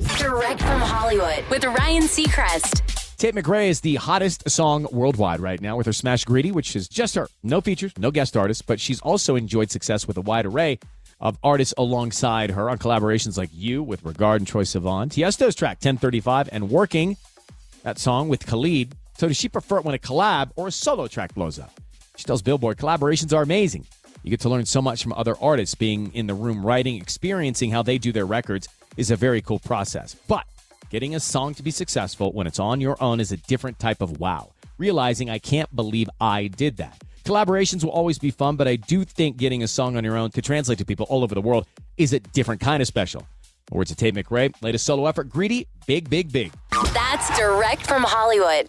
Direct from Hollywood with Ryan Seacrest. Tate McRae is the hottest song worldwide right now with her Smash Greedy, which is just her. No features, no guest artists, but she's also enjoyed success with a wide array of artists alongside her on collaborations like You with Regard and Troye Sivan, Tiesto's track 1035, and Working, that song with Khalid. So does she prefer it when a collab or a solo track blows up? She tells Billboard collaborations are amazing. You get to learn so much from other artists. Being in the room writing, experiencing how they do their records is a very cool process. But Getting a song to be successful when it's on your own is a different type of wow. Realizing I can't believe I did that. Collaborations will always be fun, but I do think getting a song on your own to translate to people all over the world is a different kind of special. Words of Tate McRae, latest solo effort, Greedy, big, big, big. That's direct from Hollywood.